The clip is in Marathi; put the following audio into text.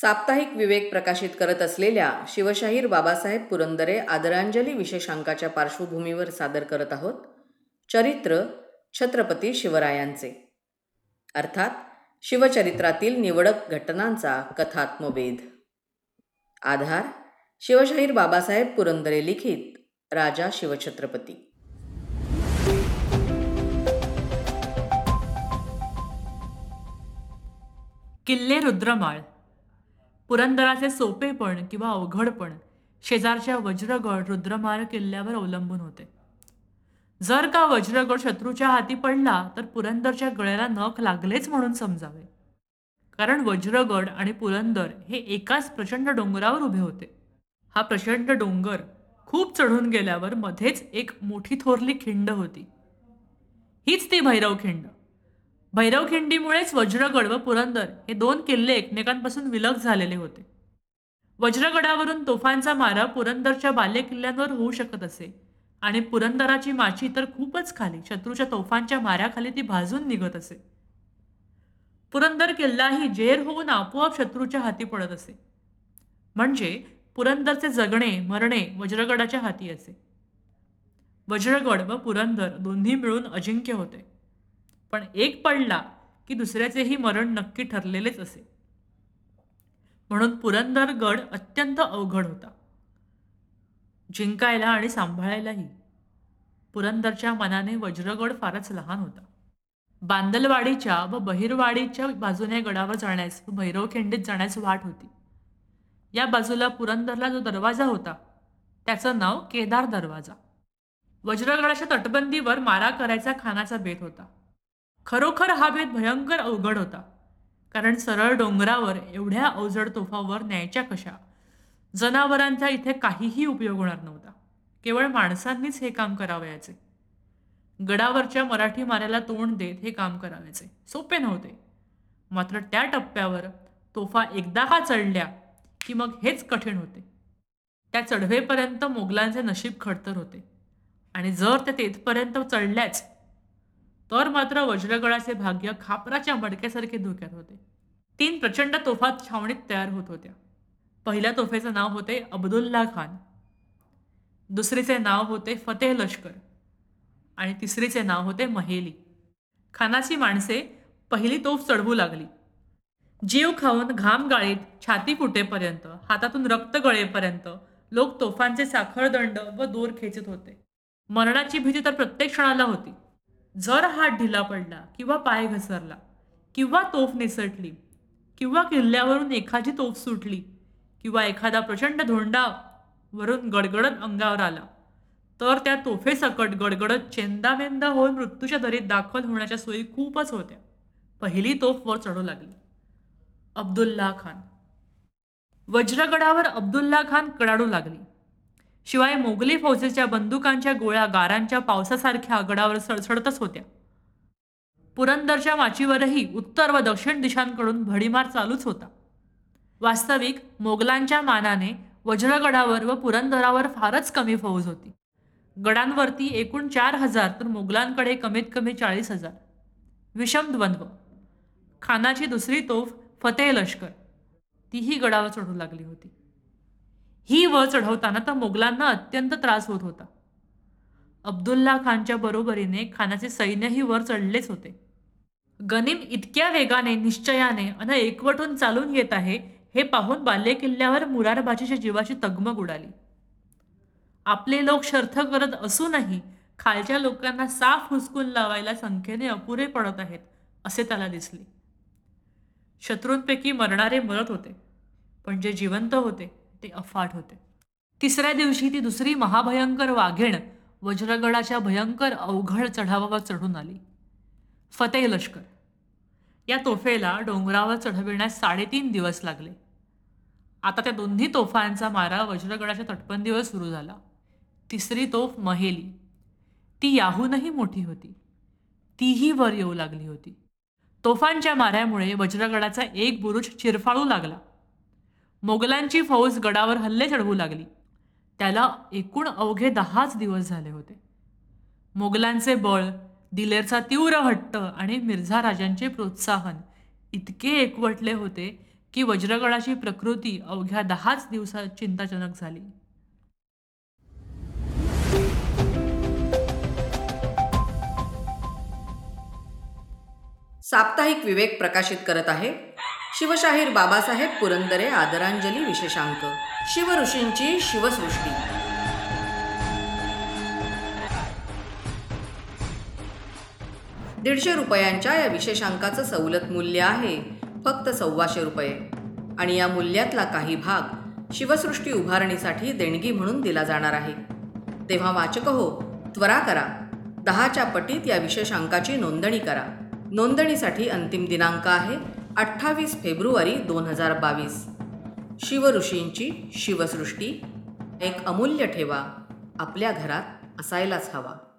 साप्ताहिक विवेक प्रकाशित करत असलेल्या शिवशाहीर बाबासाहेब पुरंदरे आदरांजली विशेषांकाच्या पार्श्वभूमीवर सादर करत आहोत. चरित्र छत्रपती शिवरायांचे. अर्थात शिवचरित्रातील निवडक घटनांचा कथात्मवेध. आधार शिवशाहीर बाबासाहेब पुरंदरे लिखित राजा शिवछत्रपती. किल्ले रुद्रमाळ. पुरंदराचे सोपेपण किंवा अवघडपण शेजारच्या वज्रगड रुद्रमार किल्ल्यावर अवलंबून होते. जर का वज्रगड शत्रूच्या हाती पडला तर पुरंदरच्या गळ्याला नख लागलेच म्हणून समजावे. कारण वज्रगड आणि पुरंदर हे एकाच प्रचंड डोंगरावर उभे होते. हा प्रचंड डोंगर खूप चढून गेल्यावर मध्येच एक मोठी थोरली खिंड होती. हीच ती भैरव खिंड. भैरवखिंडीमुळेच वज्रगड व पुरंदर हे दोन किल्ले एकमेकांपासून विलग झालेले होते. वज्रगडावरून तोफांचा मारा पुरंदरच्या बाल्य किल्ल्यांवर होऊ शकत असे. आणि पुरंदराची माची तर खूपच खाली शत्रूच्या तोफांच्या माऱ्याखाली ती भाजून निघत असे. पुरंदर किल्लाही जेर होऊन आपोआप शत्रूच्या हाती पडत असे. म्हणजे पुरंदरचे जगणे मरणे वज्रगडाच्या हाती असे. वज्रगड व पुरंदर दोन्ही मिळून अजिंक्य होते. पण एक पडला की दुसऱ्याचेही मरण नक्की ठरलेलेच असे. म्हणून पुरंदर गड अत्यंत अवघड होता. जिंकायला आणि सांभाळायलाही पुरंदरच्या मनाने वज्रगड फारच लहान होता. बांदलवाडीच्या व बहिरवाडीच्या बाजूने गडावर जाण्यास व भैरवखिंडीत जाण्यास वाट होती. या बाजूला पुरंदरला जो दरवाजा होता त्याचं नाव केदार दरवाजा. वज्रगडाच्या तटबंदीवर मारा करायचा खानाचा बेत होता. खरोखर हा भेद भयंकर अवघड होता. कारण सरळ डोंगरावर एवढ्या अवजड तोफावर न्यायच्या कशा? जनावरांचा इथे काहीही उपयोग होणार नव्हता. केवळ माणसांनीच हे काम करावयाचे गडावरच्या मराठी माऱ्याला तोंड देत हे काम करावयाचे सोपे नव्हते. मात्र त्या टप्प्यावर तोफा एकदा का चढल्या की मग हेच कठीण होते. त्या चढवेपर्यंत मोगलांचे नशीब खडतर होते. आणि जर त्या तेथपर्यंत चढल्याच तर मात्र वज्रगडाचे भाग्य खापराच्या मडक्यासारखे धोक्यात होते. तीन प्रचंड तोफा छावणीत तयार होत होत्या. पहिल्या तोफेचं नाव होते अब्दुल्ला खान. दुसरीचे नाव होते फतेह लष्कर. आणि तिसरीचे नाव होते महेली. खानाची माणसे पहिली तोफ चढवू लागली. जीव खाऊन घाम गाळीत छाती फुटेपर्यंत हातातून रक्त गळेपर्यंत लोक तोफांचे साखळदंड व दोर खेचत होते. मरणाची भीती तर प्रत्येक क्षणाला होती. जर हात ढिला पडला किंवा पाय घसरला किंवा तोफ निसटली किंवा किल्ल्यावरून एखादी तोफ सुटली किंवा एखादा प्रचंड धोंडा वरून गडगडत अंगावर आला तर त्या तोफेसकट गडगडत चेंदामेंदा होऊन मृत्यूच्या दरीत दाखल होण्याच्या सोयी खूपच होत्या. पहिली तोफ वर चढू लागली. अब्दुल्ला खान. वज्रगडावर अब्दुल्ला खान कडाडू लागली. शिवाय मोगली फौजेच्या बंदुकांच्या गोळ्या गारांच्या पावसासारख्या गडावर सळसळतच होत्या. पुरंदरच्या माचीवरही उत्तर व दक्षिण दिशांकडून भडीमार चालूच होता. वास्तविक मोगलांच्या मानाने वज्रगडावर व पुरंदरावर फारच कमी फौज होती. गडांवरती एकूण चार हजार तर मोगलांकडे कमीत कमी चाळीस हजार. विषम द्वंद्व. खानाची दुसरी तोफ फतेह लष्कर. तीही गडावर चढू लागली होती. ही वर चढवताना तर मोगलांना अत्यंत त्रास होत होता. अब्दुल्ला खानच्या बरोबरीने खानाचे सैन्यही वर चढलेच होते. गनिम इतक्या वेगाने निश्चयाने अन एकवटून चालून येत आहे हे पाहून बाल्य किल्ल्यावर मुरारबाजीच्या जीवाची तगमग उडाली. आपले लोक शर्थ करत असूनही खालच्या लोकांना साफ हुसकून लावायला संख्येने अपुरे पडत आहेत असे त्याला दिसले. शत्रूंपैकी मरणारे मरत होते पण जे जिवंत होते ते अफाट होते. तिसऱ्या दिवशी ती दुसरी महाभयंकर वाघेण वज्रगडाच्या भयंकर अवघड चढावावर चढून आली. फतेह लष्कर. या तोफेला डोंगरावर चढविण्यास साडेतीन दिवस लागले. आता त्या दोन्ही तोफांचा मारा वज्रगडाच्या तटबंदीवर सुरू झाला. तिसरी तोफ महेली. ती याहूनही मोठी होती. तीही वर येऊ लागली होती. तोफांच्या माऱ्यामुळे वज्रगडाचा एक बुरुज चिरफाळू लागला. मोगलांची फौज गडावर हल्ले चढवू लागली. त्याला एकूण अवघे दहाच दिवस झाले होते. मोगलांचे बळ दिलेरचा तीव्र हट्ट आणि मिर्झा राजांचे प्रोत्साहन इतके एकवटले होते की वज्रगडाची प्रकृती अवघ्या दहाच दिवसात चिंताजनक झाली. साप्ताहिक विवेक प्रकाशित करत आहे. शिवशाहीर बाबासाहेब पुरंदरे आदरांजली विशेषांक. शिवऋषींची शिवसृष्टी. दीडशे रुपयांच्या या विशेषांकाचं सवलत मूल्य आहे फक्त सव्वाशे रुपये. आणि या मूल्यातला काही भाग शिवसृष्टी उभारणीसाठी देणगी म्हणून दिला जाणार आहे. तेव्हा वाचक हो त्वरा करा. दहाच्या पटीत या विशेषांकाची नोंदणी करा. नोंदणीसाठी अंतिम दिनांक आहे अठ्ठावीस फेब्रुवारी दोन हजार बावीस. शिवऋषींची शिवसृष्टी एक अमूल्य ठेवा. आपल्या घरात असायलाच हवा.